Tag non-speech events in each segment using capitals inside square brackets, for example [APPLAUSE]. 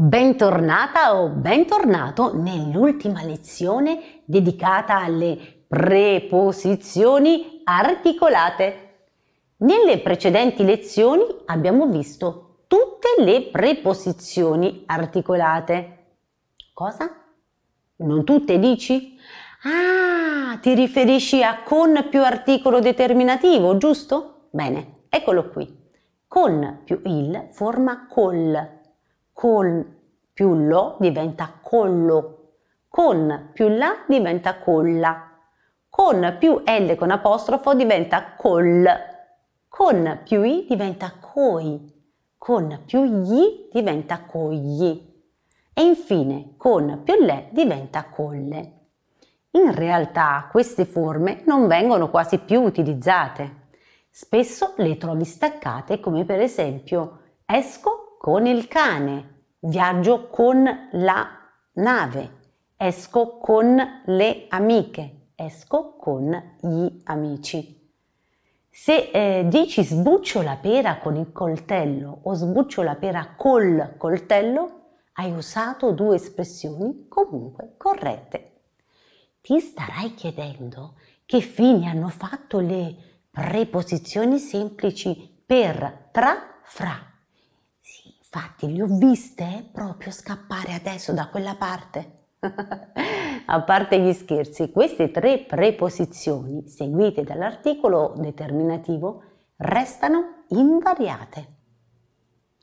Bentornata o bentornato nell'ultima lezione dedicata alle preposizioni articolate. Nelle precedenti lezioni abbiamo visto tutte le preposizioni articolate. Cosa? Non tutte dici? Ah, ti riferisci a con più articolo determinativo, giusto? Bene, eccolo qui. Con più il forma col con più lo diventa collo, con più la diventa colla, con più L con apostrofo diventa col, con più I diventa coi, con più gli diventa cogli e infine con più le diventa colle. In realtà queste forme non vengono quasi più utilizzate. Spesso le trovi staccate come per esempio esco con il cane, viaggio con la nave, esco con le amiche, esco con gli amici. Se eh, dici sbuccio la pera con il coltello o sbuccio la pera col coltello, hai usato due espressioni comunque corrette. Ti starai chiedendo che fine hanno fatto le preposizioni semplici per, tra, fra. Infatti le ho viste proprio scappare adesso da quella parte. [LAUGHS] A parte gli scherzi, queste tre preposizioni seguite dall'articolo determinativo restano invariate.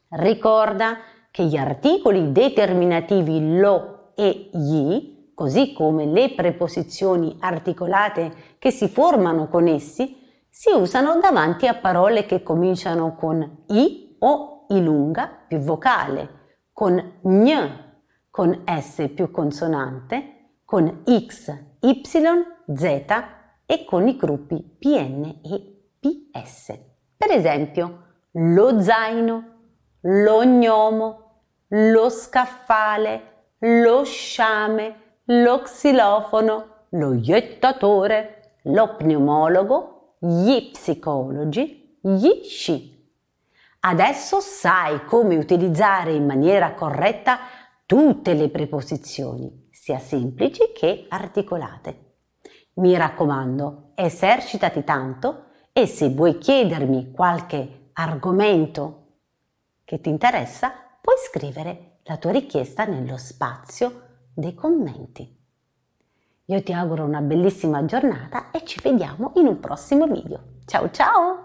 Ricorda che gli articoli determinativi lo e gli, così come le preposizioni articolate che si formano con essi, si usano davanti a parole che cominciano con i o i lunga più vocale, con gn con s più consonante, con x, y, z e con i gruppi pn e ps. Per esempio, lo zaino, lo gnomo, lo scaffale, lo sciame, lo xilofono, lo iettatore, lo pneumologo, gli psicologi, gli sci. Adesso sai come utilizzare in maniera corretta tutte le preposizioni, sia semplici che articolate. Mi raccomando, esercitati tanto e se vuoi chiedermi qualche argomento che ti interessa, puoi scrivere la tua richiesta nello spazio dei commenti. Io ti auguro una bellissima giornata e ci vediamo in un prossimo video. Ciao ciao!